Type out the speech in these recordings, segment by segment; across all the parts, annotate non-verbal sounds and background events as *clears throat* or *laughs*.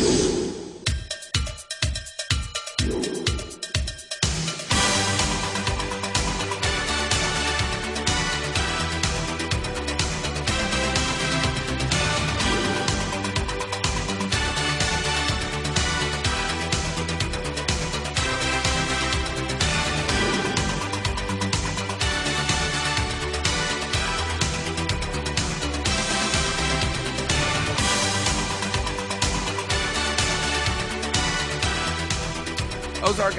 Ozark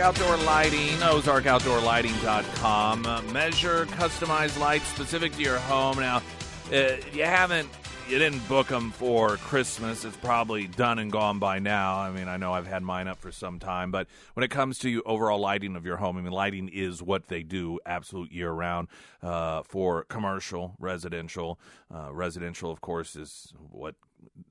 Outdoor Lighting, ozarkoutdoorlighting.com. Measure customized lights specific to your home. Now, uh, you haven't, you didn't book them for Christmas. It's probably done and gone by now. I mean, I know I've had mine up for some time, but when it comes to overall lighting of your home, I mean, lighting is what they do absolute year round uh, for commercial, residential. Uh, residential, of course, is what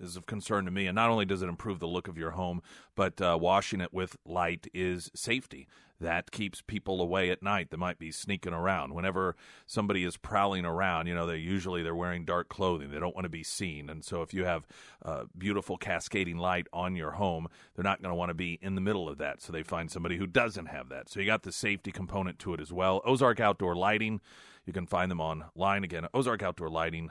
is of concern to me. And not only does it improve the look of your home, but uh, washing it with light is safety. That keeps people away at night that might be sneaking around. Whenever somebody is prowling around, you know, they usually they're wearing dark clothing. They don't want to be seen. And so if you have uh, beautiful cascading light on your home, they're not going to want to be in the middle of that. So they find somebody who doesn't have that. So you got the safety component to it as well. Ozark Outdoor Lighting. You can find them online again. Ozark Outdoor Lighting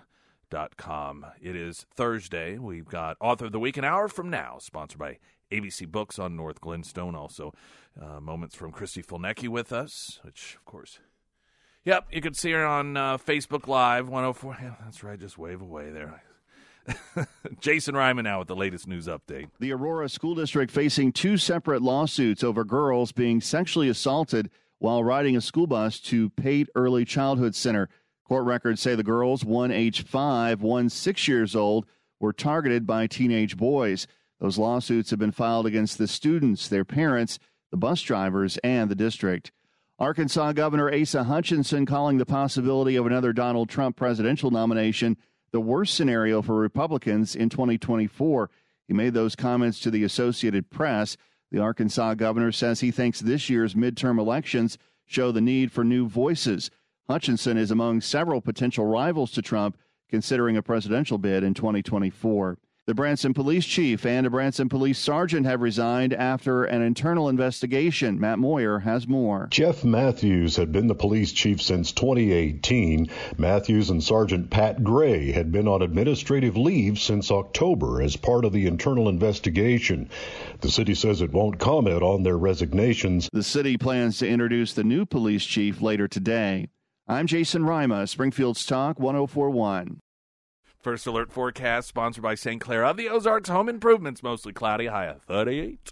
Com. It is Thursday. We've got Author of the Week an hour from now, sponsored by ABC Books on North Glenstone. Also, uh, moments from Christy Fulnecki with us, which, of course, yep, you can see her on uh, Facebook Live 104. Yeah, that's right. Just wave away there. *laughs* Jason Ryman now with the latest news update. The Aurora School District facing two separate lawsuits over girls being sexually assaulted while riding a school bus to Pate Early Childhood Center. Court records say the girls, one age five, one six years old, were targeted by teenage boys. Those lawsuits have been filed against the students, their parents, the bus drivers, and the district. Arkansas Governor Asa Hutchinson calling the possibility of another Donald Trump presidential nomination the worst scenario for Republicans in 2024. He made those comments to the Associated Press. The Arkansas governor says he thinks this year's midterm elections show the need for new voices. Hutchinson is among several potential rivals to Trump considering a presidential bid in 2024. The Branson police chief and a Branson police sergeant have resigned after an internal investigation. Matt Moyer has more. Jeff Matthews had been the police chief since 2018. Matthews and Sergeant Pat Gray had been on administrative leave since October as part of the internal investigation. The city says it won't comment on their resignations. The city plans to introduce the new police chief later today. I'm Jason Rima, Springfield's Talk 1041. First alert forecast sponsored by St. Clair of the Ozarks Home Improvements. Mostly cloudy, high of 38.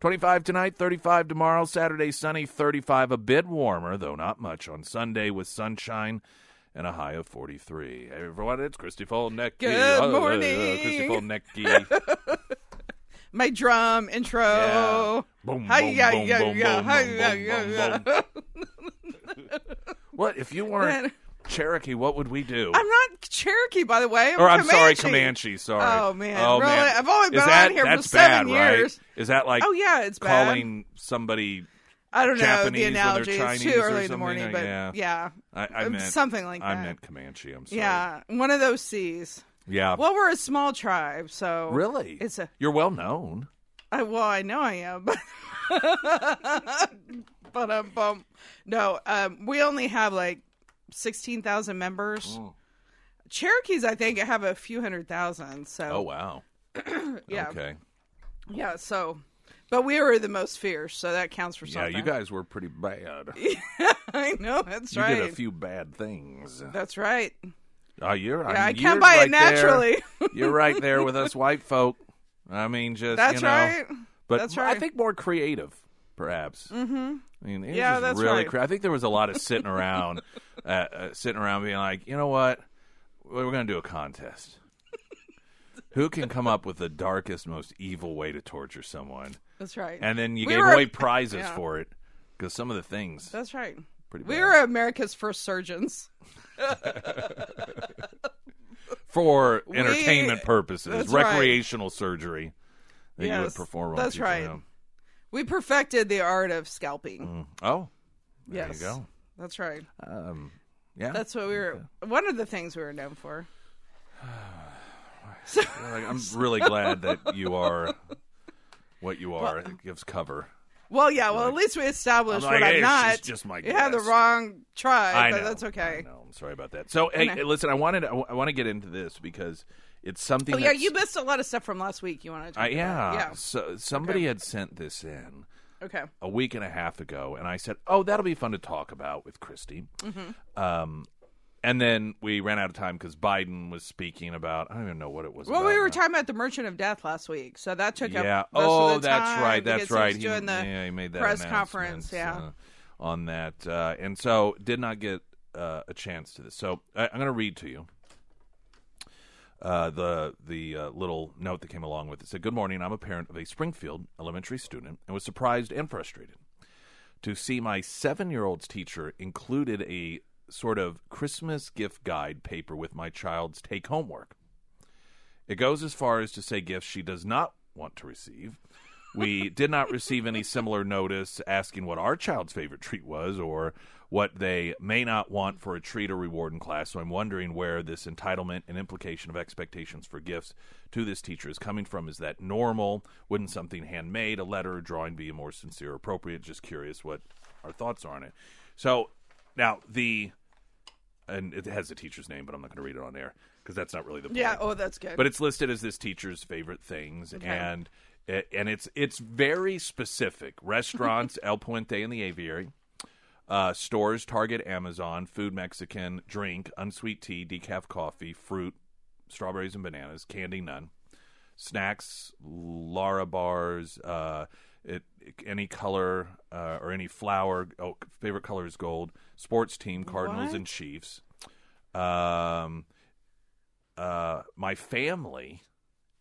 25 tonight, 35 tomorrow. Saturday, sunny, 35. A bit warmer, though not much. On Sunday with sunshine and a high of 43. Hey, everyone, it's Christy Fulnecki. Good morning. Uh, uh, Christy Fulnecki. My drum intro. Yeah. Boom, Hi, boom, yeah, boom, yeah, boom, yeah, boom, hi, boom, yeah, boom, yeah, boom, yeah. *laughs* what? If you weren't Cherokee, what would we do? I'm not Cherokee, by the way. I'm or I'm sorry, Comanche. Comanche. Sorry. Oh, man. Oh Really? man. I've only been that, on here for that's seven bad, right? years. Is that like Oh yeah, it's bad. calling somebody? I don't know Japanese the analogy. It's too early in the morning, Uh, but yeah. yeah, I, I Um, meant something like that. I meant Comanche. I'm sorry. yeah, one of those C's. Yeah. Well, we're a small tribe, so really? it's a. You're well known. I, well, I know I am, *laughs* but *laughs* but um, bum. no, um, we only have like sixteen thousand members. Oh. Cherokees, I think, have a few hundred thousand. So Oh wow. *clears throat* yeah, Okay. yeah. So, but we were the most fierce, so that counts for something. Yeah, you guys were pretty bad. yeah, *laughs* I know that's you right. did a few bad things. That's right. Oh, you're. Yeah, I mean, can't you're buy right it naturally. There. You're right there with us *laughs* white folk. I mean, just That's you know, right. But That's right. I think more creative, perhaps. Mm-hmm. I mean, it was Yeah, just that's really. right. I think there was a lot of sitting *laughs* around, uh, uh, sitting around being like, you know what, we're going to do a contest. *laughs* Who can come up with the darkest, most evil way to torture someone? That's right. And then you We gave were- away *laughs* prizes yeah. for it because some of the things. That's right. Pretty we were America's first surgeons. for We- entertainment purposes, that's right. recreational surgery that you would Yes, perform that's right. We perfected the art of scalping. Oh, there yes, you go. That's right. Um, yeah, That's what we were. One of the things we were known for. *sighs* Like, I'm really glad that you are what you are. it gives cover. Well, yeah. Well, at least we established I'm like, what hey, I'm not. just my guess. you had the wrong tribe, I but know. that's okay. I know. I'm sorry about that. So, hey, listen, I wanted I, want to get into this because it's something. Oh yeah, you missed a lot of stuff from last week. You want to talk I, yeah. about? Yeah. So somebody had sent this in Okay. a week and a half ago, and I said, "Oh, that'll be fun to talk about with Christy." Mm-hmm. Um, and then we ran out of time because Biden was speaking about I don't even know what it was. Well, we were now. talking about the Merchant of Death last week, so that took Yeah. up most oh, of the that's time right. That's he right. was doing the yeah, he made that press conference. Yeah. uh, on that, uh, and so did not get uh, a chance to this. So I, I'm going to read to you. Uh, the the uh, little note that came along with it said, "Good morning. I'm a parent of a Springfield elementary student, and was surprised and frustrated to see my seven year old's teacher included a sort of Christmas gift guide paper with my child's take home work. It goes as far as to say gifts she does not want to receive. We did not receive any similar notice asking what our child's favorite treat was or what they may not want for a treat or reward in class. So I'm wondering where this entitlement and implication of expectations for gifts to this teacher is coming from. Is that normal? Wouldn't something handmade, a letter or drawing be more sincere appropriate? Just curious what our thoughts are on it. So now the and it has the teacher's name, but I'm not going to read it on air because that's not really the point. Yeah. Oh, that's good. But it's listed as this teacher's favorite things, and and it's it's very specific. Restaurants, *laughs* El Puente and the Aviary, uh, stores, Target, Amazon, Food Mexican, drink, unsweet tea, decaf coffee, fruit, strawberries and bananas, candy none, snacks, Lara bars, uh, it, any color uh, or any flower. Oh, favorite color is gold. Sports team, Cardinals What? and Chiefs. Um, uh, my family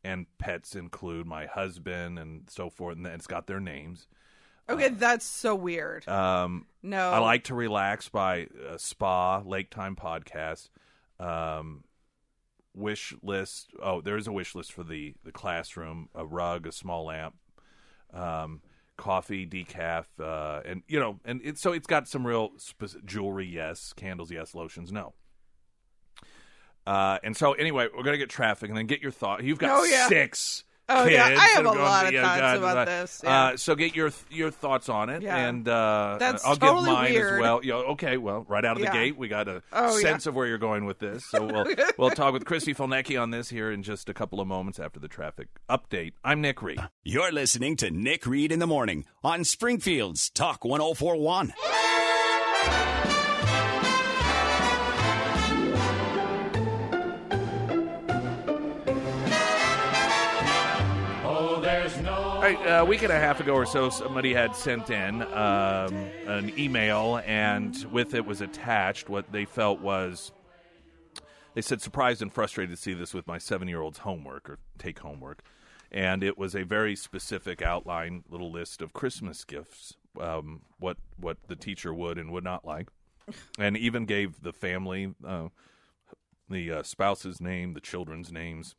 and pets include my husband and so forth, and it's got their names. okay, that's so weird. Um, no. I like to relax by uh, Spa, Lake Time Podcast, um, wish list. Oh, there's a wish list for the the classroom: a rug, a small lamp, um, coffee, decaf, uh, and you know, and it, so it's got some real spec- jewelry. Yes, candles. Yes, lotions. No. Uh, and so anyway, we're gonna get traffic, and then get your thought. You've got Oh, yeah. six. Oh, yeah. I have a lot of thoughts God, about uh, this, yeah. Uh, so get your your thoughts on it, Yeah. and uh, That's I'll totally give mine as well. Yeah, okay, well, right out of the Yeah. gate, we got a Oh, yeah. sense of where you're going with this. So we'll *laughs* we'll talk with Christy Fulnecki on this here in just a couple of moments after the traffic update. I'm Nick Reed. You're listening to Nick Reed in the Morning on Springfield's Talk 1041. Right, a week and a half ago or so, somebody had sent in um, an email, and with it was attached what they felt was. They said, surprised and frustrated to see this with my seven year old's homework or take homework. And it was a very specific outline, little list of Christmas gifts, um, what, what the teacher would and would not like. *laughs* And even gave the family, uh, the uh, spouse's name, the children's names.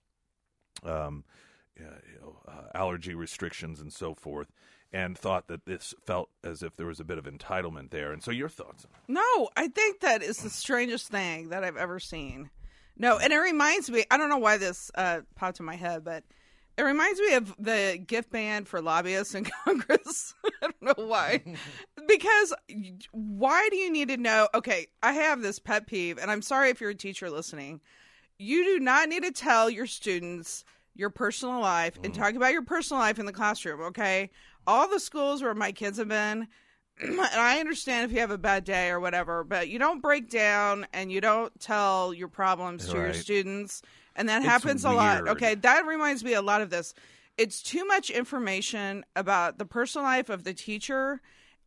Um, uh, you know, uh, allergy restrictions and so forth, and thought that this felt as if there was a bit of entitlement there. And so, your thoughts? No, I think that is the strangest thing that I've ever seen. No, and it reminds me. I don't know why this uh, popped in my head, but it reminds me of the gift ban for lobbyists in *laughs* Congress. *laughs* I don't know why, *laughs* because why do you need to know? Okay, I have this pet peeve, and I'm sorry if you're a teacher listening. You do not need to tell your students your personal life and talk about your personal life in the classroom. Okay, all the schools where my kids have been *clears throat* and I understand if you have a bad day or whatever, but you don't break down and you don't tell your problems to your students. And that It's happens a lot. Okay, that reminds me a lot of this. It's too much information about the personal life of the teacher,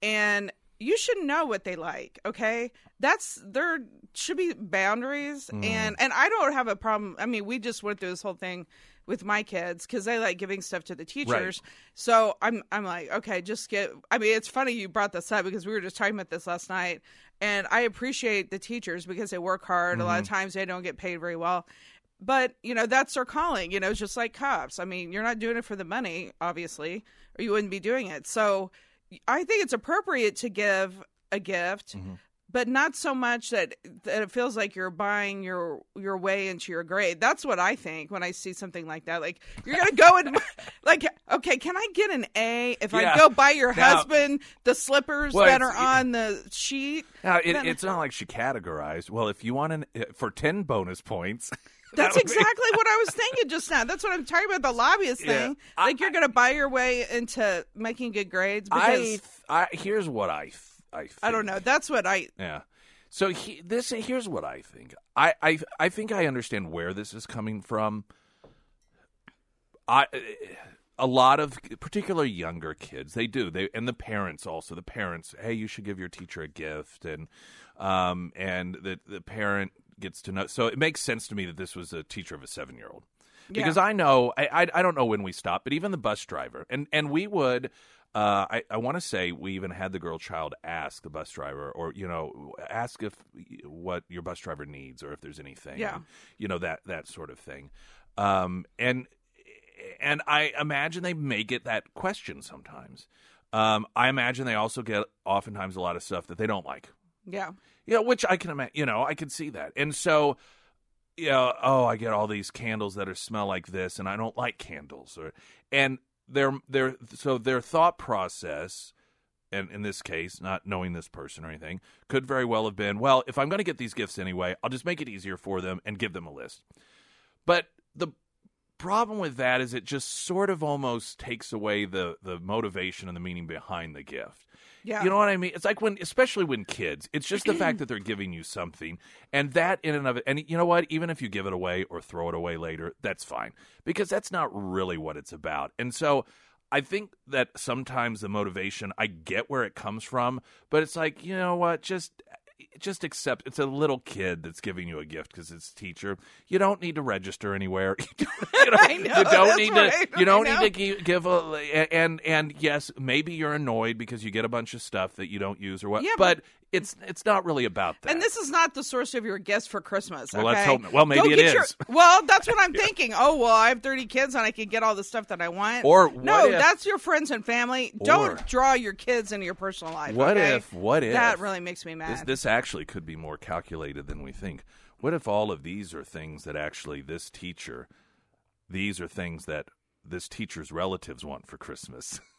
and you should know what they like. Okay, that's there should be boundaries, Mm-hmm. and and I don't have a problem. I mean, we just went through this whole thing with my kids because they like giving stuff to the teachers. So I'm I'm like, okay, just get. I mean, it's funny you brought this up because we were just talking about this last night, and I appreciate the teachers because they work hard. A lot of mm-hmm. times they don't get paid very well, but you know that's their calling. You know, just like cops. I mean, you're not doing it for the money, obviously, or you wouldn't be doing it. So I think it's appropriate to give a gift. Mm-hmm. But not so much that that it feels like you're buying your your way into your grade. That's what I think when I see something like that. Like you're gonna go and *laughs* Like, okay, can I get an A if Yeah. I go buy your Now- husband the slippers Well, that are on the sheet? Now, it, Then- it's not like she categorized. Well, if you want an uh, for ten bonus points, *laughs* That's that would be- exactly what I was *laughs* thinking just now. That's what I'm talking about the lobbyist Yeah. thing. I- Like you're going to buy your way into making good grades because I, I here's what I I think. I, don't know. That's what I Yeah. So he, this here's what I think. I, I I think I understand where this is coming from. I a lot of particularly younger kids they do they and the parents also the parents hey you should give your teacher a gift and um and the the parent gets to know so it makes sense to me that this was a teacher of a seven year old because I know I, I I don't know when we stopped, but even the bus driver and and we would. Uh, I, I want to say we even had the girl child ask the bus driver, or you know, ask if what your bus driver needs, or if there's anything, Yeah. you know that that sort of thing. Um, and and I imagine they may get that question sometimes. Um, I imagine they also get oftentimes a lot of stuff that they don't like. yeah. Yeah, which I can imagine. You know, I can see that, and so, yeah. Oh, I get all these candles that are smell like this, and I don't like candles, or and their their so their thought process, and in this case, not knowing this person or anything, could very well have been, well, if I'm going to get these gifts anyway, I'll just make it easier for them and give them a list. But the problem with that is it just sort of almost takes away the the motivation and the meaning behind the gift. Yeah. You know what I mean? It's like when, especially when kids, it's just the fact that they're giving you something, and that in and of it, and you know what? Even if you give it away or throw it away later, that's fine because that's not really what it's about. And so, I think that sometimes the motivation, I get where it comes from, but it's like you know what? Just just accept it's a little kid that's giving you a gift because it's a teacher. You don't need to register anywhere. *laughs* *laughs* you know, I know, you don't need right. to. You don't need to gi- give a and and yes, maybe you're annoyed because you get a bunch of stuff that you don't use or what. Yeah, but it's it's not really about that. And this is not the source of your gifts for Christmas. Well, let's okay? hope. Well, maybe Go it get your- *laughs* well, that's what I'm *laughs* thinking. Oh, well, I have 30 kids and I can get all the stuff that I want. Or what no, if- that's your friends and family. Or- Don't draw your kids into your personal life. What okay? if- what if- that really makes me mad? this this actually could be more calculated than we think. What if all of these are things that actually this teacher, these are things that this teacher's relatives want for Christmas? *laughs*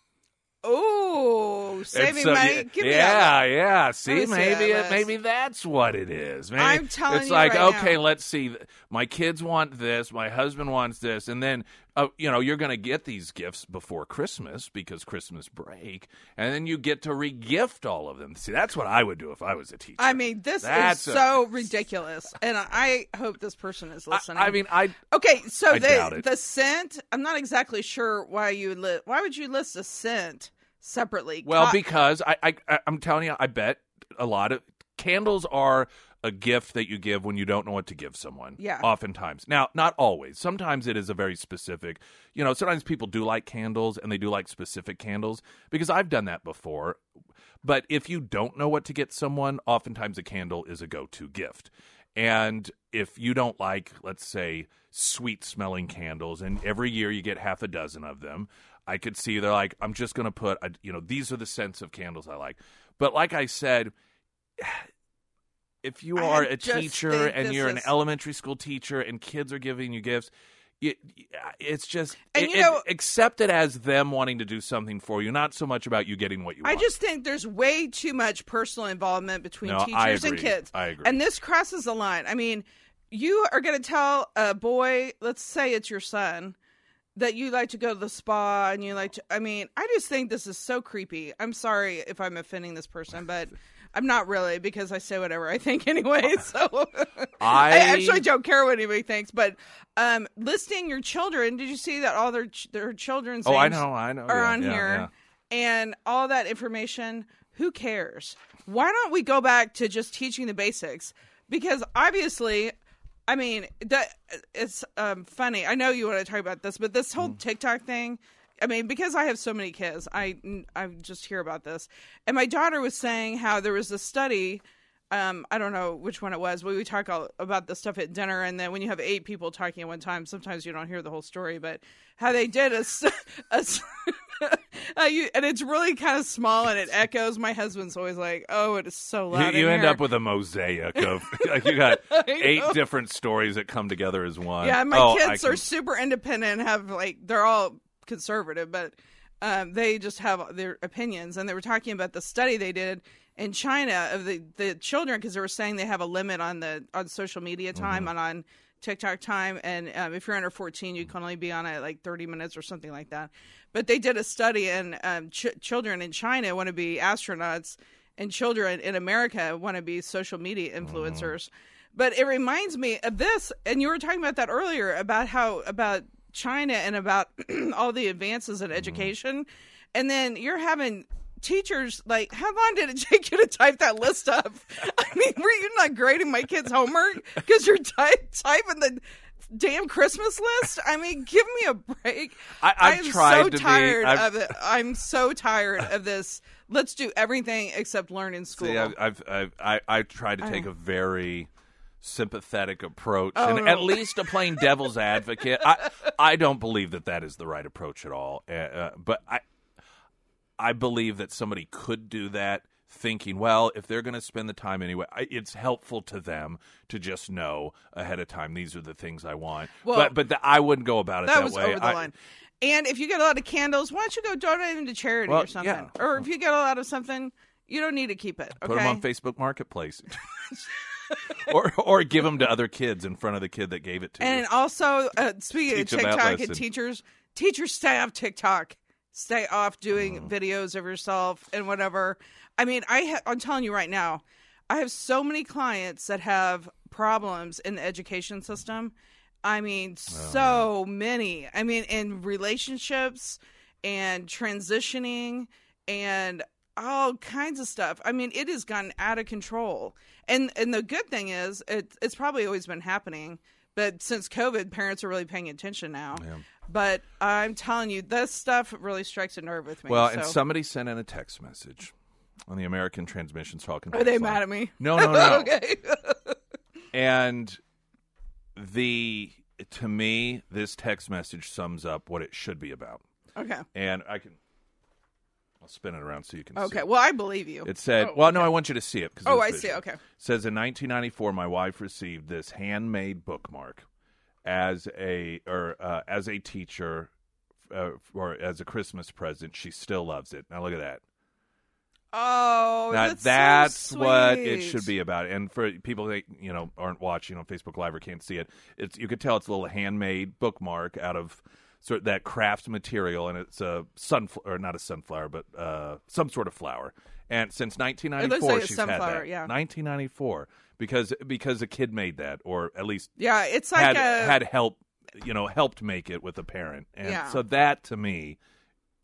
Oh, And saving so, money. yeah, Give me yeah, that. yeah. See, maybe it, maybe that's what it is. Maybe I'm telling it's you like right okay, now. let's see. My kids want this. My husband wants this, and then uh, you know you're going to get these gifts before Christmas because Christmas break, and then you get to regift all of them. See, that's what I would do if I was a teacher. I mean, this That's is a- so ridiculous, and I hope this person is listening. I mean, I okay, so I the the scent. I'm not exactly sure why you li- why would you list a scent separately? Well, Co- because I, I, I- I'm telling you, I bet a lot of candles are a gift that you give when you don't know what to give someone. Yeah. Oftentimes. Now, not always. Sometimes it is a very specific, you know, sometimes people do like candles and they do like specific candles because I've done that before. But if you don't know what to get someone, oftentimes a candle is a go to gift. And if you don't like, let's say, sweet smelling candles, and every year you get half a dozen of them, I could see they're like, I'm just going to put, a, you know, these are the scents of candles I like. But like I said, *sighs* if you are a teacher and you're an elementary school teacher and kids are giving you gifts, it, it's just And it- you it- know- accept it as them wanting to do something for you, not so much about you getting what you want. I want. just think there's way too much personal involvement between No, teachers and kids. I agree. And this crosses the line. I mean, you are going to tell a boy, let's say it's your son, that you like to go to the spa and you like to. I mean, I just think this is so creepy. I'm sorry if I'm offending this person, but. *laughs* I'm not really because I say whatever I think anyway. *laughs* So I- actually don't care what anybody thinks. But um, listing your children, did you see that all their ch- their children's oh, I know, I know. are yeah, on yeah, here yeah. and all that information who cares why don't we go back to just teaching the basics because obviously i mean that it's um, funny i know you want to talk about this but this whole Mm. tiktok thing i mean because i have so many kids i i just hear about this and my daughter was saying how there was a study um, I don't know which one it was, but we talk all about the stuff at dinner, and then when you have eight people talking at one time, sometimes you don't hear the whole story. But how they did a, a uh, *laughs* you, and it's really kind of small and it *laughs* echoes. My husband's always like, "Oh, it is so You, loud." you in end here." up with a mosaic of *laughs* like you got eight know. different stories that come together as one. yeah. My Oh, I kids are can- super independent. and Have like they're all conservative, but um, they just have their opinions. And they were talking about the study they did in China of the the children because they were saying they have a limit on the on social media time and on TikTok time, and um, if you're under 14, you can only be on it like 30 minutes or something like that. But they did a study, and um, ch- children in China want to be astronauts, and children in America want to be social media influencers. But it reminds me of this, and you were talking about that earlier about how about China and about *clears throat* all the advances in education, and then you're having teachers like how long did it take you to type that list up? *laughs* I mean were you not grading my kids homework? Because you're ty- typing the damn christmas list? I mean give me a break. I- am tried so be- tired I've- of it. I'm so tired of this. Let's do everything except learn in school See, I've, I've, I've I I try to take a very sympathetic approach Oh, and no. at least a plain devil's advocate. I I don't believe that that is the right approach at all. Uh, uh, but I I believe that somebody could do that. Thinking, well, if they're going to spend the time anyway, I, it's helpful to them to just know ahead of time these are the things I want. Well, but but the, I wouldn't go about it that that, was way. over the I- line. And if you get a lot of candles, why don't you go donate them to charity Well, or something? yeah. Or if you get a lot of something, you don't need to keep it. Okay. Put them on Facebook Marketplace, *laughs* *laughs* or or give them to other kids in front of the kid that gave it to you. And also, uh, speaking Teach of TikTok and teachers, teachers stay off TikTok. Stay off doing Mm. videos of yourself and whatever. I mean, I ha- I'm telling you right now, I have so many clients that have problems in the education system. I mean, so many. I mean, in relationships and transitioning and all kinds of stuff. I mean, it has gotten out of control. And and the good thing is, it, it's probably always been happening, but since COVID, parents are really paying attention now. But I'm telling you, this stuff really strikes a nerve with me. Well, so. and somebody sent in a text message on the American Transmissions Talking. are they line. mad at me? No, no, no. *laughs* okay. And the to me, this text message sums up what it should be about. okay. And I can, I'll spin it around so you can. see Okay. it. Well, I believe you. It said, Oh, "Well, no, I want you to see it." 'cause Oh, it's I see. visual. Okay. It says in 1994, my wife received this handmade bookmark as a or uh, as a teacher uh, or as a Christmas present. She still loves it. Now look at that. Oh, Now, that's, so what it sweet. should be about. And for people that you know aren't watching on Facebook Live or can't see it, it's you could tell it's a little handmade bookmark out of sort of that craft material, and it's a sunflower, or not a sunflower, but uh, some sort of flower. And since 1994, like she's had that. yeah. 1994, because because a kid made that, or at least Yeah, it's like had a had help, you know, helped make it with a parent. And Yeah. so that to me.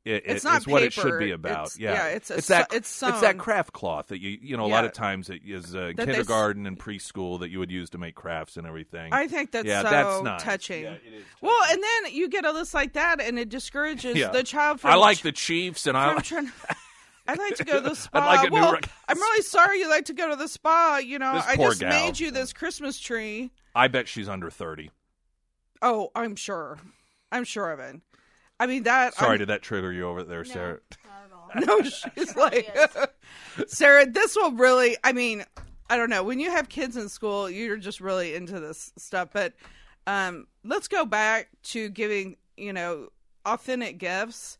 It, It's not is what it should be about. It's- yeah, yeah, it's a it's that it's it's that craft cloth that you you know a lot of times it is uh, That they kindergarten and preschool that you would use to make crafts and everything. I think that's yeah, so that's nice. touching. Yeah, it is Well, and then you get a list like that, and it discourages Yeah. the child from. I like the Chiefs and I from like, trying- *laughs* I'd like to go to the *laughs* spa. like a new well, rec- I'm really sorry you like to go to the spa. You know, This I poor just gal. made you this Christmas tree. I bet she's under thirty. Oh, I'm sure. I'm sure of it. I mean that. Sorry, I'm- did that trigger you over there, Sarah? *laughs* No, she's like, *laughs* Sarah, this will really, I mean, I don't know. When you have kids in school, you're just really into this stuff. But um, let's go back to giving, you know, authentic gifts.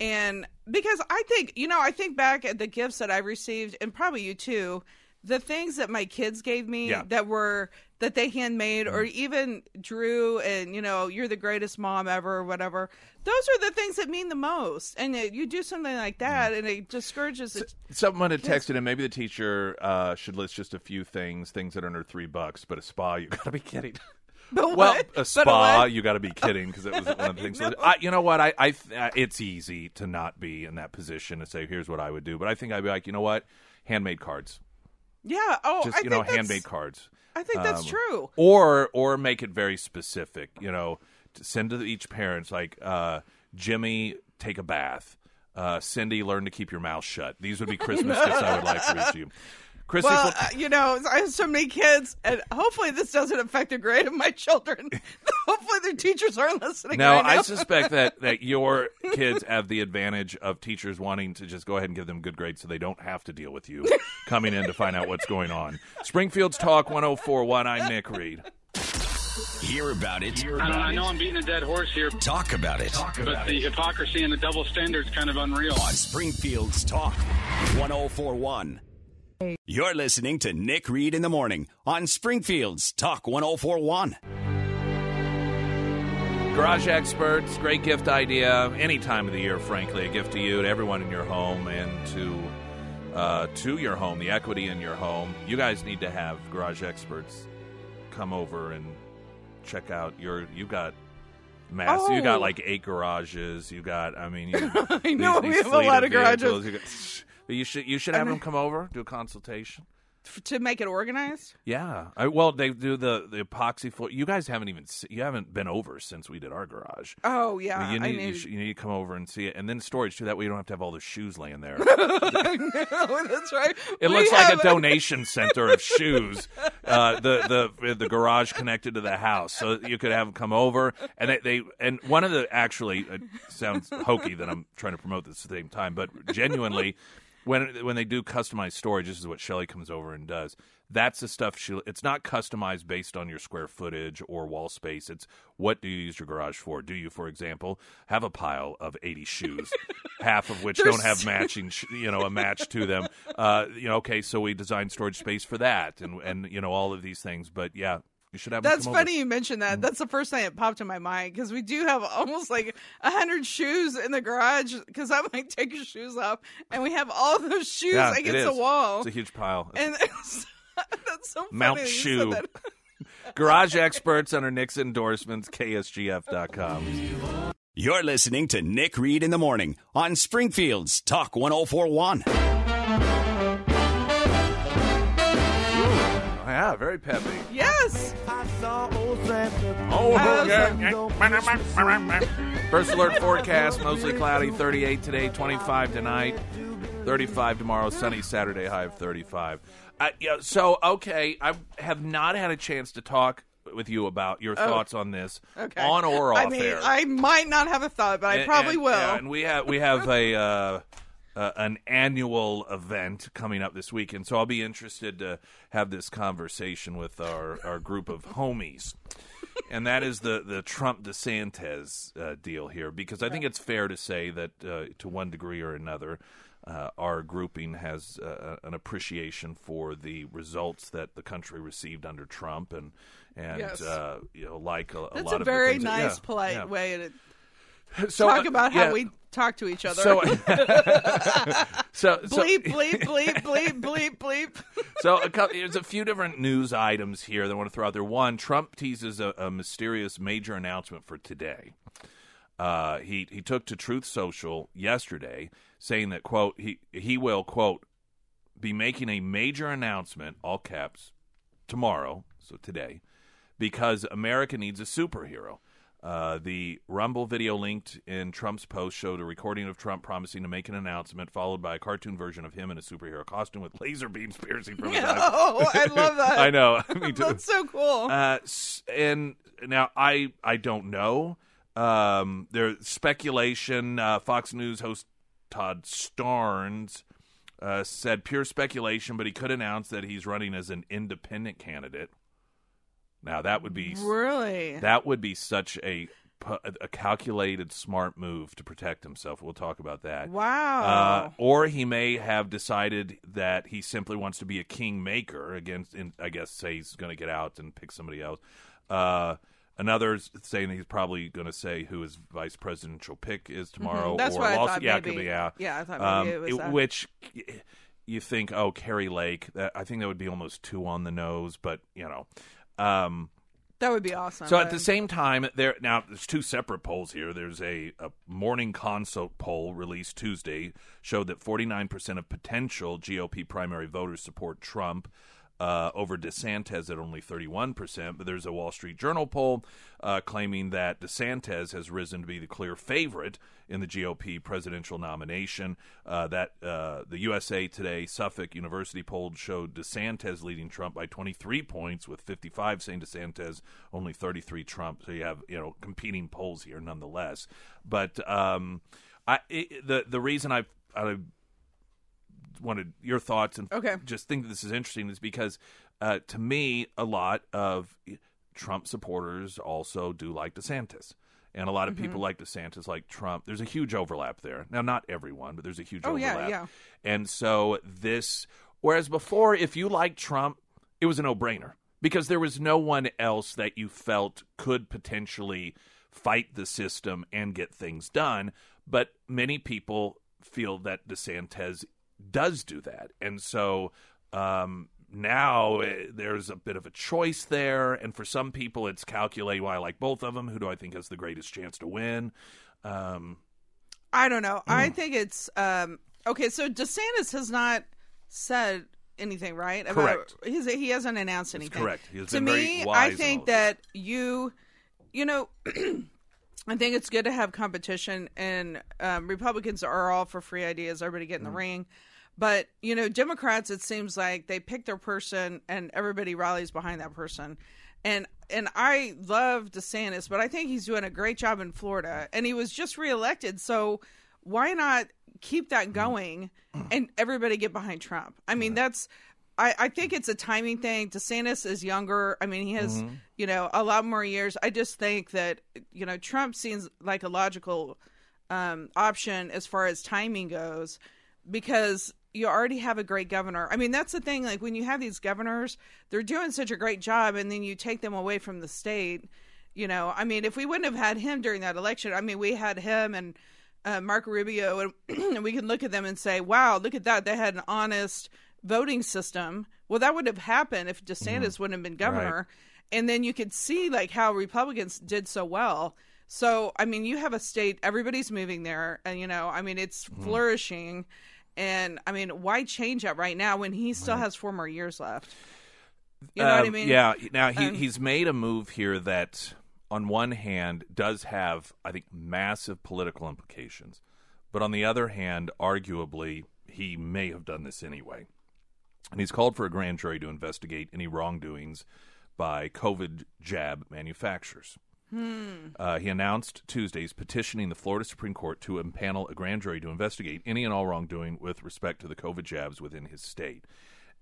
And because I think, you know, I think back at the gifts that I received, and probably you too, the things that my kids gave me Yeah. That were that they handmade or even drew and you know you're the greatest mom ever or whatever those are the things that mean the most and it, you do something like Mm. that and it discourages it Someone had texted, and maybe the teacher uh, should list just a few things, things that are under three bucks. But a spa, you *laughs* got to be kidding. *laughs* but Well, what? a spa, you got to be kidding because it was one of the *laughs* things. I, you know what? I, I, th- uh, it's easy to not be in that position to say, "Here's what I would do," but I think I'd be like, you know what? Handmade cards, yeah oh just I you know, handmade cards, i think that's Um, true or or make it very specific. You know, to send to each parent like uh, Jimmy, take a bath. Uh, Cindy, learn to keep your mouth shut. These would be Christmas gifts I would like for each of you. *laughs* Chrissy, well, uh, you know, I have so many kids, and hopefully this doesn't affect the grade of my children. *laughs* hopefully their teachers aren't listening. No, right now. I suspect *laughs* that that your kids have the advantage of teachers wanting to just go ahead and give them good grades so they don't have to deal with you *laughs* coming in to find out what's going on. Springfield's Talk 1041, I'm Nick Reed. Hear about it. I, don't, I know I'm beating a dead horse here, Talk about it. but the hypocrisy and the double standards kind of unreal. On Springfield's Talk 1041. You're listening to Nick Reed in the Morning on Springfield's Talk 1041. Garage experts, great gift idea. Any time of the year, frankly, a gift to you, to everyone in your home, and to uh, to your home, the equity in your home. You guys need to have garage experts come over and check out your. You got mass. You Oh. got like eight garages. You got. I mean, you, *laughs* I know, these- we these have a fleet lot of garages. You got- but you should you should have them come over do a consultation. F- to make it organized. Yeah. I, well, they do the the epoxy floor. You guys haven't even se- you haven't been over since we did our garage. Oh yeah, you I need need. you, sh- you need to come over and see it, and then storage too. That way you don't have to have all the shoes laying there. *laughs* *laughs* That's right. It We looks like a donation *laughs* center of shoes. Uh, the the the garage connected to the house, so you could have them come over, and they, they and one of the actually it sounds hokey that I'm trying to promote this at the same time, but genuinely, when when they do customized storage, this is what Shelly comes over and does. That's the stuff she. It's not customized based on your square footage or wall space. It's what do you use your garage for? Do you, for example, have a pile of 80 shoes, *laughs* half of which don't have matching, you know, a match to them? Uh, you know, okay, so we designed storage space for that, and and you know all of these things. But yeah, you should have. That's come funny Over. you mentioned that. Mm-hmm. That's the first thing that popped in my mind because we do have almost like a hundred shoes in the garage. Because I might take your shoes off, and we have all those shoes Yeah, against the wall. It's a huge pile. and *laughs* it's, that's so funny. Mount that Shoe. that. *laughs* Garage experts under Nick's endorsements, KSGF.com. You're listening to Nick Reed in the Morning on Springfield's Talk 1041. Yeah, very peppy. Yes. Oh, yeah. First alert forecast mostly cloudy, 38 today, 25 tonight, 35 tomorrow, sunny Saturday, high of 35. Uh, yeah, so, okay, I have not had a chance to talk with you about your thoughts on this Oh. Okay. on or off I mean, air. I might not have a thought, but I And- probably and- will. yeah, and we have we have a uh, uh, an annual event coming up this weekend, so I'll be interested to have this conversation with our, our group of homies. And that is the, the Trump DeSantis uh, deal here, because I think it's fair to say that uh, to one degree or another, uh, our grouping has uh, an appreciation for the results that the country received under Trump, and and Yes. uh, you know, like a, a That's lot a of very nice, yeah, polite yeah. way to So, talk uh, about yeah. how we talk to each other. So, *laughs* so, so, bleep, bleep, bleep, bleep, bleep, bleep. *laughs* so a couple, there's a few different news items here that I want to throw out there. One, Trump teases a, a mysterious major announcement for today. Uh, he he took to Truth Social yesterday, saying that quote he he will quote be making a major announcement, all caps, tomorrow, so today, because America needs a superhero. Uh, the Rumble video linked in Trump's post showed a recording of Trump promising to make an announcement, followed by a cartoon version of him in a superhero costume with laser beams piercing from his *laughs* eyes. Oh, I love that. *laughs* I know, me too. *laughs* That's so cool. Uh, and now I I don't know. Um, there's speculation. Uh, Fox News host Todd Starnes uh, said pure speculation, but he could announce that he's running as an independent candidate. Now that would be really? that would be such a a calculated, smart move to protect himself. We'll talk about that. wow. Uh, or he may have decided that he simply wants to be a kingmaker against, in, I guess, say he's going to get out and pick somebody else. Uh, another's saying he's probably going to say who his vice presidential pick is tomorrow. Mm-hmm. That's or what I thought Yeah, maybe- be, yeah. yeah, I thought Um, it was that. Which you think, oh, Kari Lake. That, I think that would be almost two on the nose, but you know. Um, that would be awesome. so at the same time, there now there's two separate polls here. There's a, a morning consult poll released Tuesday showed that 49% of potential GOP primary voters support Trump. Uh, over DeSantis at only 31%, but there's a Wall Street Journal poll uh, claiming that DeSantis has risen to be the clear favorite in the GOP presidential nomination. Uh, that uh, the USA Today Suffolk University poll showed DeSantis leading Trump by 23 points, with 55 saying DeSantis, only 33 Trump. So you have you know competing polls here, nonetheless. But um, I it, the the reason I I wanted your thoughts and Okay. just think this is interesting is because uh, to me a lot of Trump supporters also do like DeSantis. And a lot of Mm-hmm. people like DeSantis, like Trump. There's a huge overlap there. Now, not everyone, but there's a huge Oh, yeah, overlap. yeah. And so this, whereas before, if you liked Trump, it was a no brainer because there was no one else that you felt could potentially fight the system and get things done. But many people feel that DeSantis does do that. And so um, now eh, there's a bit of a choice there. And for some people, it's calculate, well, I like both of them. Who do I think has the greatest chance to win? Um, I don't know. I Mm. think it's um okay. So DeSantis has not said anything, right? Correct. He's, he hasn't announced anything. correct. He to me, I think of this. that you, you know. *clears throat* I think it's good to have competition, and um, Republicans are all for free ideas. Everybody get in Mm. the ring, but you know, Democrats. It seems like they pick their person, and everybody rallies behind that person. And and I love DeSantis, but I think he's doing a great job in Florida, and he was just reelected. So why not keep that going, and everybody get behind Trump? I mean, that's. I, I think it's a timing thing. DeSantis is younger. I mean, he has, Mm-hmm. you know, a lot more years. I just think that, you know, Trump seems like a logical um, option as far as timing goes because you already have a great governor. I mean, that's the thing. Like, when you have these governors, they're doing such a great job, and then you take them away from the state. You know, I mean, if we wouldn't have had him during that election, I mean, we had him and uh, Marco Rubio, and, *clears throat* and we can look at them and say, wow, look at that. They had an honest voting system. Well, that would have happened if DeSantis wouldn't have been governor. And then you could see like how Republicans did so well. So, I mean, you have a state, everybody's moving there, and you know, I mean, it's flourishing. And I mean, why change that right now when he still has four more years left? You know what I Um, mean? Yeah. Now he Um, he's made a move here that, on one hand, does have I think massive political implications, but on the other hand, arguably, he may have done this anyway. And he's called for a grand jury to investigate any wrongdoings by COVID jab manufacturers. Uh, he announced Tuesday's petitioning the Florida Supreme Court to impanel a grand jury to investigate any and all wrongdoing with respect to the COVID jabs within his state.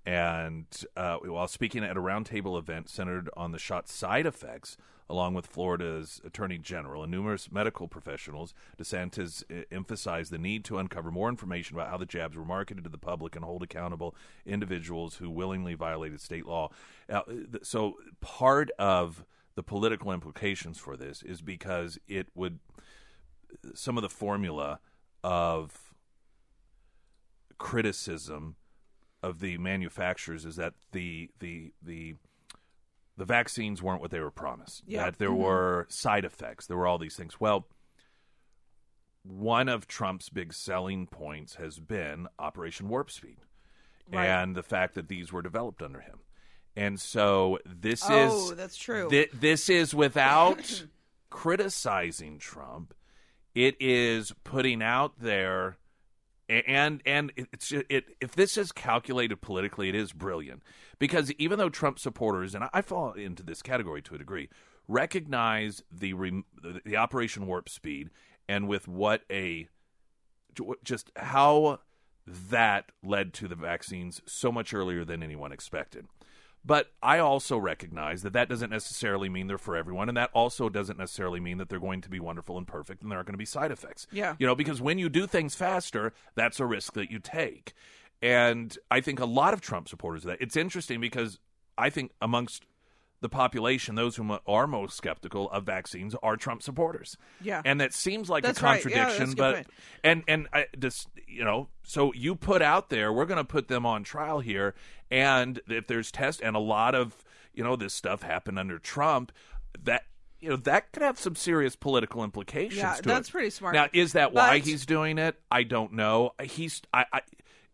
And uh, while speaking at a roundtable event centered on the shot's side effects, along with Florida's Attorney General and numerous medical professionals, DeSantis uh, emphasized the need to uncover more information about how the jabs were marketed to the public and hold accountable individuals who willingly violated state law. Th- so part of the political implications for this is because it would some of the formula of criticism of the manufacturers is that the the the the vaccines weren't what they were promised. Yeah. That there mm-hmm. were side effects. There were all these things. Well, one of Trump's big selling points has been Operation Warp Speed, Right. and the fact that these were developed under him. And so this Oh, is that's true. Thi- this is without *laughs* criticizing Trump. It is putting out there, and and it's it. If this is calculated politically, it is brilliant because even though Trump supporters and I, fall into this category to a degree, recognize the the, the Operation Warp Speed and with what a just how that led to the vaccines so much earlier than anyone expected. But I also recognize that that doesn't necessarily mean they're for everyone, and that also doesn't necessarily mean that they're going to be wonderful and perfect, and there aren't going to be side effects. Yeah. you know, because when you do things faster, that's a risk that you take. And I think a lot of Trump supporters of that. It's interesting because I think amongst the population, those who are most skeptical of vaccines are Trump supporters. Yeah. and that seems like That's a right. Yeah, contradiction, that's a good but point. and and I just you know so you put out there we're going to put them on trial here and if there's test and a lot of you know this stuff happened under Trump that you know that could have some serious political implications Yeah, that's it. pretty smart. now is that why he's doing it I don't know he's I, I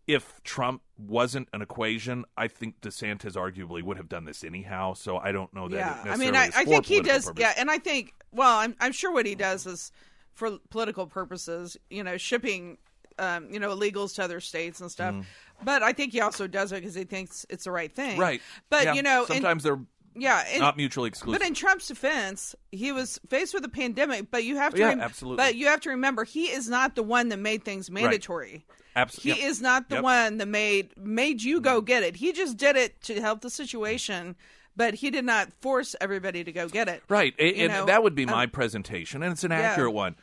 if Trump wasn't an equation, I think DeSantis arguably would have done this anyhow. So I don't know that. yeah, it I mean, I, I think he does. purpose. Yeah, and I think, well, I'm I'm sure what he does is for political purposes. You know, shipping, um, you know, illegals to other states and stuff. But I think he also does it because he thinks it's the right thing. Mm. right. But Yeah, you know, and- sometimes they're yeah, and, not mutually exclusive. But in Trump's defense, he was faced with a pandemic. But you have to, Yeah, rem- absolutely. But you have to remember, he is not the one that made things mandatory. Abs- He yep. is not the Yep. one that made made you go get it. He just did it to help the situation. but he did not force everybody to go get it. Right. And, You and know, that would be um, my presentation, and it's an yeah. accurate one.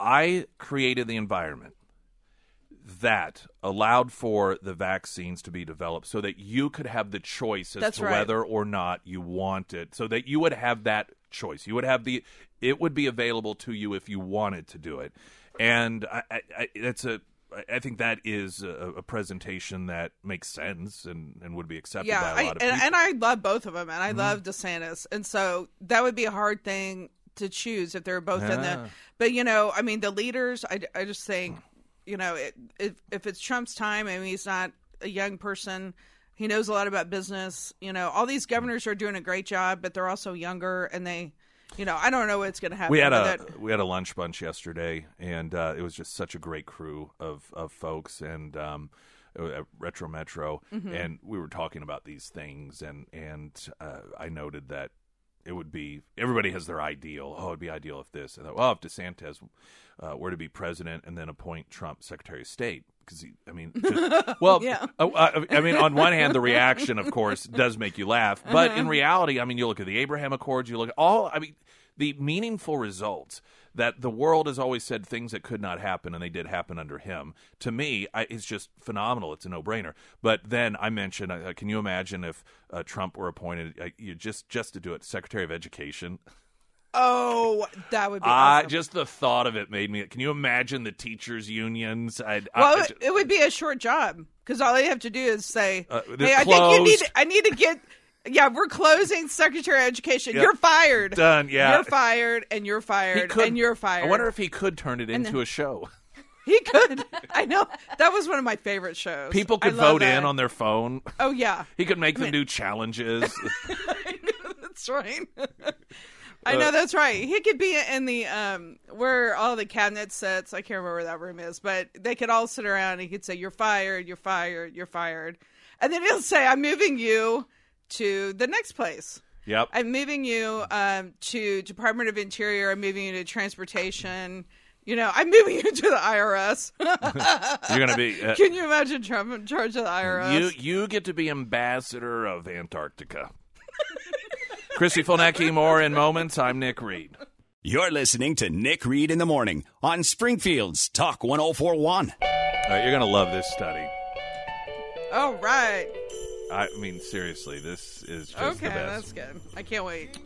I created the environment that allowed for the vaccines to be developed so that you could have the choice as That's to right. whether or not you want it, so that you would have that choice. You would have the, it would be available to you if you wanted to do it. And I, I, I, that's a, I think that is a, a presentation that makes sense and, and would be accepted yeah, by a I, lot of and, people. and I love both of them, and I Mm-hmm. love DeSantis, and so that would be a hard thing to choose if they're both in Yeah. the. But you know, I mean, the leaders, I, I just think, you know, it, if if it's Trump's time, I mean, he's not a young person. He knows a lot about business. You know, all these governors are doing a great job, but they're also younger, and they, you know, I don't know what's going to happen. We had a it. we had a lunch bunch yesterday, and uh, it was just such a great crew of of folks and um, at Retro Metro, Mm-hmm. and we were talking about these things, and and uh, I noted that it would be everybody has their ideal. Oh, it'd be ideal if this, and that, well, if DeSantis uh, were to be president and then appoint Trump Secretary of State. Because I mean, just, *laughs* well, Yeah. oh, I, I mean, on one hand, the reaction, of course, does make you laugh, but Uh-huh. in reality, I mean, you look at the Abraham Accords, you look at all. I mean, the meaningful results that the world has always said things that could not happen, and they did happen under him. To me, I, it's just phenomenal. It's a no-brainer. But then I mentioned, uh, can you imagine if uh, Trump were appointed? Uh, you just just to do it, Secretary of Education. Oh, that would be I awesome. just the thought of it made me. Can you imagine the teachers' unions? I'd, Well, I it, it would be a short job because all you have to do is say, Uh, "Hey, I think you need. I need to get. Yeah, we're closing Secretary of Education. Yep. You're fired. Done, yeah. you're fired, and you're fired, could- and you're fired. I wonder if he could turn it into then- a show. *laughs* he could. I know that was one of my favorite shows. People could vote that. in on their phone. Oh yeah, He could make them do challenges. *laughs* that's right. *laughs* I know that's right. He could be in the um where all the cabinet sits. I can't remember where that room is, but they could all sit around. and He could say, "You're fired. You're fired. You're fired," and then he'll say, "I'm moving you to the next place." yep. I'm moving you um, to Department of Interior. I'm moving you to Transportation. You know, I'm moving you to the IRS. *laughs* You're gonna be. Uh, Can you imagine Trump in charge of the IRS? you you get to be ambassador of Antarctica. *laughs* Chrissy Fulnecki, more in moments. I'm Nick Reed. You're listening to Nick Reed in the Morning on Springfield's Talk 1041. All right, you're gonna love this study. All right. I mean, seriously, this is just Okay, the best. that's good. I can't wait.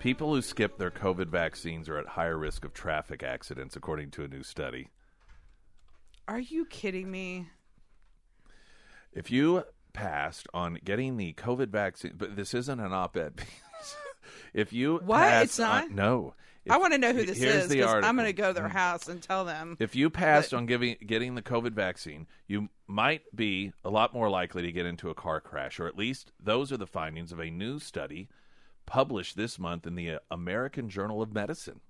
People who skip their COVID vaccines are at higher risk of traffic accidents, according to a new study. Are you kidding me? If you passed on getting the COVID vaccine, but this isn't an op-ed piece. If you What? passed It's not? on- no. If- I want to know who this is because I'm going to go to their house and tell them. If you passed on giving getting the COVID vaccine, you might be a lot more likely to get into a car crash, or at least those are the findings of a new study published this month in the uh, American Journal of Medicine.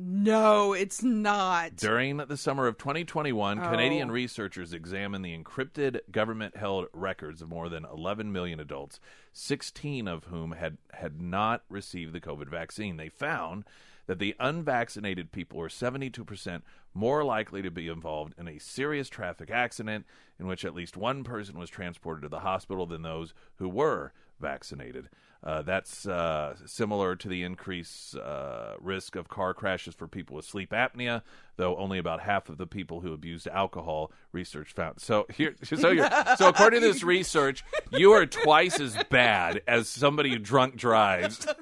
No, it's not. During the summer of 2021, Oh. Canadian researchers examined the encrypted government held records of more than 11 million adults, 16 of whom had, had not received the COVID vaccine. They found that the unvaccinated people were 72% more likely to be involved in a serious traffic accident in which at least one person was transported to the hospital than those who were vaccinated. Uh, that's uh, similar to the increased uh, risk of car crashes for people with sleep apnea, though only about half of the people who abused alcohol research found. So here, *laughs* so so according to this research, you are twice as bad as somebody who drunk drives. *laughs*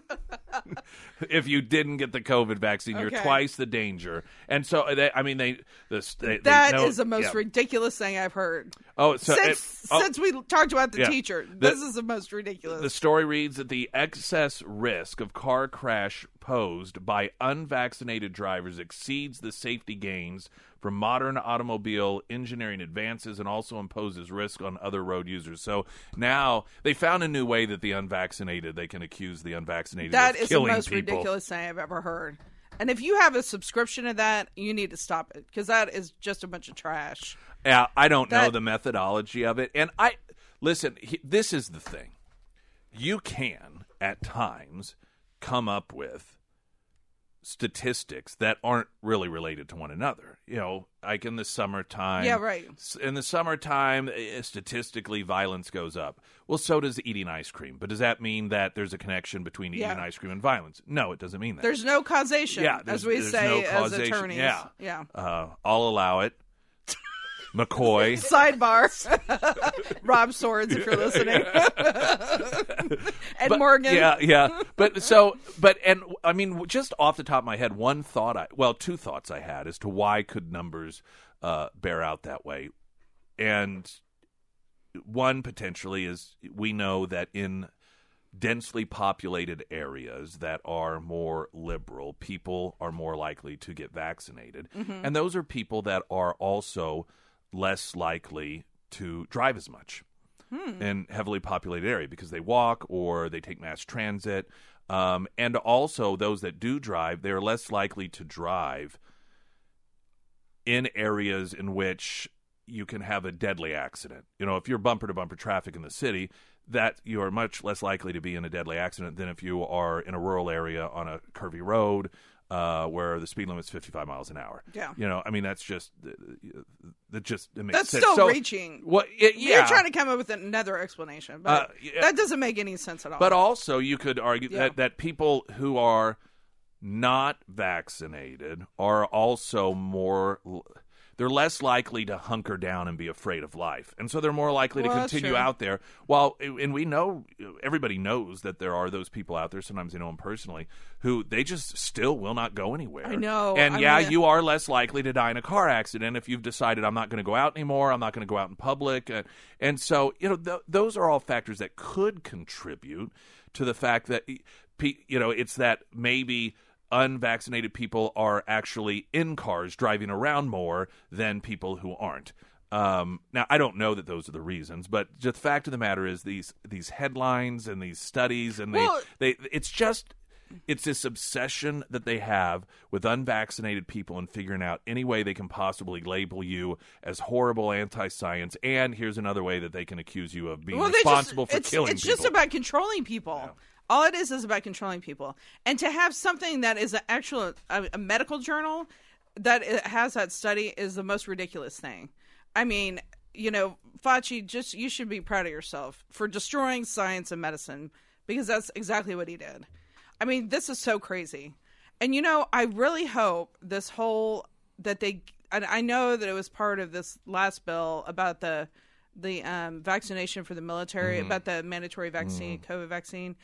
if you didn't get the COVID vaccine, you're twice the danger. And so, they, I mean, they this they, That they know- is the most yeah. ridiculous thing I've heard. Oh, so since it- oh, since we talked about the Yeah. teacher, The- this is the most ridiculous. The story reads that the excess risk of car crash posed by unvaccinated drivers exceeds the safety gains from modern automobile engineering advances and also imposes risk on other road users. So now they found a new way that the unvaccinated they can accuse the unvaccinated That is the most people. ridiculous thing I've ever heard. And if you have a subscription to that, you need to stop it because that is just a bunch of trash. Yeah, I don't know the methodology of it. And I listen, he, this is the thing. You can at times come up with statistics that aren't really related to one another. You know, like in the summertime. Yeah, right. In the summertime, eh, statistically, violence goes up. Well, so does eating ice cream. But does that mean that there's a connection between eating Yeah. ice cream and violence? No, it doesn't mean that. There's no causation, Yeah, as we say no as attorneys. Yeah. yeah. uh, I'll allow it. McCoy. *laughs* Sidebar. *laughs* Rob Swords, if you're listening. *laughs* and But- Morgan. Yeah, yeah. But so, but and I mean, just off the top of my head, one thought I well, two thoughts I had as to why could numbers uh, bear out that way, and one potentially is we know that in densely populated areas that are more liberal, people are more likely to get vaccinated. And those are people that are also less likely to drive as much in heavily populated area because they walk or they take mass transit. Um, and also, those that do drive, they're less likely to drive in areas in which you can have a deadly accident. You know, if you're bumper to bumper traffic in the city, that you are much less likely to be in a deadly accident than if you are in a rural area on a curvy road uh, where the speed limit is 55 miles an hour. Yeah. You know, I mean, that's just that just it makes That's sense. still So- reaching. Well, it, yeah. You're trying to come up with another explanation, but Uh, yeah. that doesn't make any sense at all. But also, you could argue Yeah. that, that people who are not vaccinated are also more. They're less likely to hunker down and be afraid of life, and so they're more likely Well, to continue out there. While, and we know everybody knows that there are those people out there. Sometimes they know them personally who they just still will not go anywhere. I know. and I yeah, mean- you are less likely to die in a car accident if you've decided I'm not going to go out anymore. I'm not going to go out in public, uh, and so you know th- those are all factors that could contribute to the fact that you know it's that maybe unvaccinated people are actually in cars driving around more than people who aren't. Um, now, I don't know that those are the reasons, but just the fact of the matter is these these headlines and these studies and they, Well- they it's just it's this obsession that they have with unvaccinated people and figuring out any way they can possibly label you as horrible anti-science and here's another way that they can accuse you of being well, responsible just, for it's, killing It's people. just about controlling people. All it is is about controlling people, and to have something that is an actual a, a medical journal that has that study is the most ridiculous thing. I mean, you know, Fauci, just you should be proud of yourself for destroying science and medicine because that's exactly what he did. I mean, this is so crazy. And you know, I really hope this whole that they and I know that it was part of this last bill about the the um, vaccination for the military about the mandatory vaccine, COVID vaccine,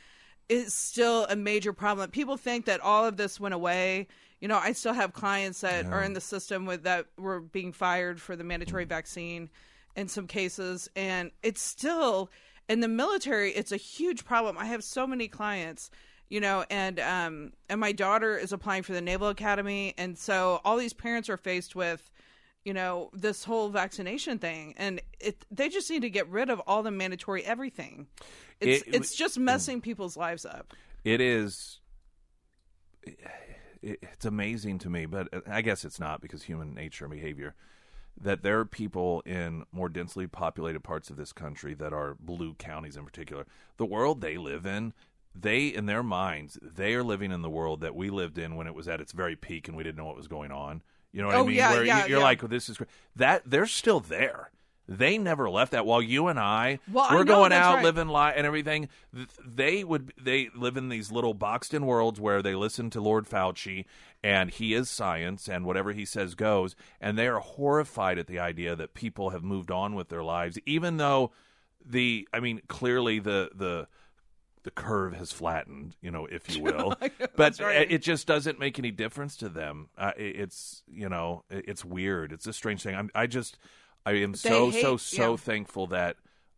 is still a major problem. People think that all of this went away. You know, I still have clients that are in the system with that were being fired for the mandatory vaccine in some cases, and it's still in the military. It's a huge problem. I have so many clients you know and um and my daughter is applying for the naval academy and so all these parents are faced with you know this whole vaccination thing and it they just need to get rid of all the mandatory everything it's It- it's just messing people's lives up It is. it- It's amazing to me, but uh, I guess it's not because human nature and behavior. That there are people in more densely populated parts of this country that are blue counties in particular. The world they live in, they in their minds, they are living in the world that we lived in when it was at its very peak and we didn't know what was going on. You know what I Oh, mean? yeah, Where yeah, you're yeah. like, well, this is great. That they're still there. They never left that. While you and I, Well, we're know, going out, right. living life and everything. They would they live in these little boxed in worlds where they listen to Lord Fauci and he is science and whatever he says goes. And they are horrified at the idea that people have moved on with their lives, even though the I mean clearly the the the curve has flattened, you know, if you *laughs* will. but right. it just doesn't make any difference to them. Uh, it's you know, it's weird. It's a strange thing. I'm, I just, I am so hate- so so yeah. thankful that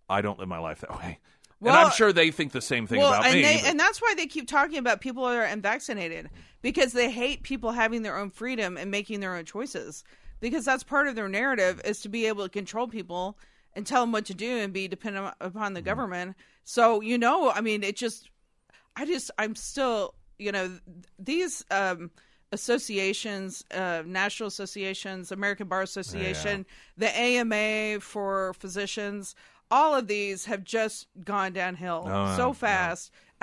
I don't live my life that way. and Well, I'm sure they think the same thing well about and me. they and that's why they keep talking about people that are unvaccinated because they hate people having their own freedom and making their own choices because that's part of their narrative is to be able to control people and tell them what to do and be dependent upon the government. So you know i mean it just i just i'm still you know these um associations uh national associations american bar association the ama for physicians all of these have just gone downhill Oh, so yeah.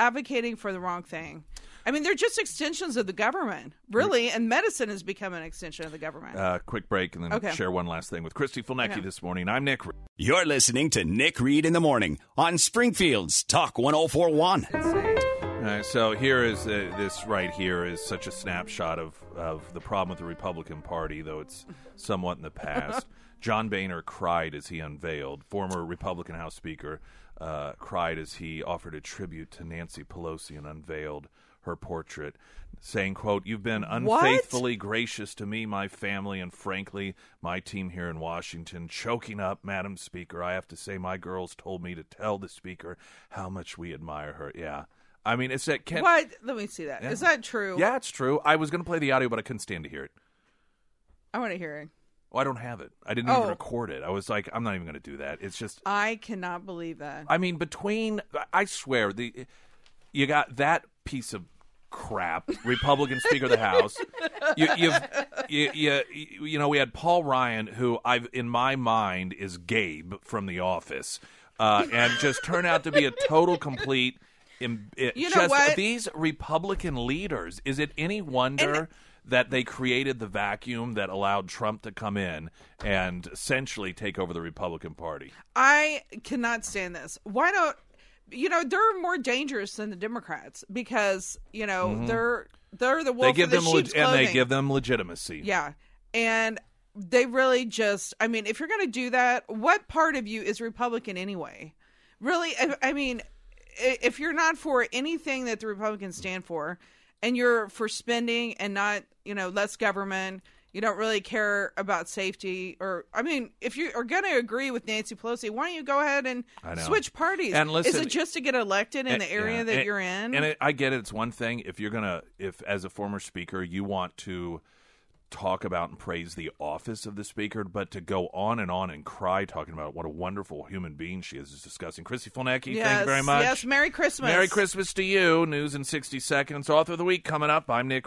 Fast advocating for the wrong thing. I mean, they're just extensions of the government, really, and medicine has become an extension of the government. Uh, quick break and then Okay. share one last thing with Christy Fulnecki Okay. this morning. I'm Nick. You're listening to Nick Reed in the Morning on Springfield's Talk 1041. All right, so here is uh, this right here is such a snapshot of, of the problem with the Republican Party, though it's somewhat in the past. *laughs* John Boehner cried as he unveiled, former Republican House Speaker uh, cried as he offered a tribute to Nancy Pelosi and unveiled her portrait, saying, quote, You've been What? unfaithfully gracious to me, my family, and frankly, my team here in Washington. Choking up, Madam Speaker, I have to say my girls told me to tell the Speaker how much we admire her. Yeah. I mean, it's that Ken. what? Let me see that. Is Yeah. that true? Yeah, it's true. I was going to play the audio, but I couldn't stand to hear it. I want to hear it. Oh, I don't have it. I didn't Oh. even record it. I was like, I'm not even going to do that. It's just, I cannot believe that. I mean, between, I swear, the you got that piece of crap, Republican *laughs* Speaker of the House. You, you've, you, you, you know, we had Paul Ryan, who I've in my mind is Gabe from The Office, uh, and just turned out to be a total complete. Im, it, You know just, what? These Republican leaders. Is it any wonder? That they created the vacuum that allowed Trump to come in and essentially take over the Republican Party. I cannot stand this. Why don't you know they're more dangerous than the Democrats because you know they're they're the wolf Mm-hmm. they give the them sheep's and they give them legitimacy. yeah, and they really just. I mean, if you're going to do that, what part of you is Republican anyway? Really, I, I mean, if you're not for anything that the Republicans stand for, and you're for spending and not, you know, less government. You don't really care about safety, or I mean, if you are going to agree with Nancy Pelosi, why don't you go ahead and switch parties? And listen- is it just to get elected in And- the area yeah, that and- you're in? And it, I get it. It's one thing if you're gonna, if as a former speaker you want to talk about and praise the office of the speaker, but to go on and on and cry talking about what a wonderful human being she is is disgusting. Chrissy Fulnecki, yes, thank you very much. Yes, Merry Christmas. Merry Christmas to you. News in 60 seconds. Author of the week coming up. I'm Nick.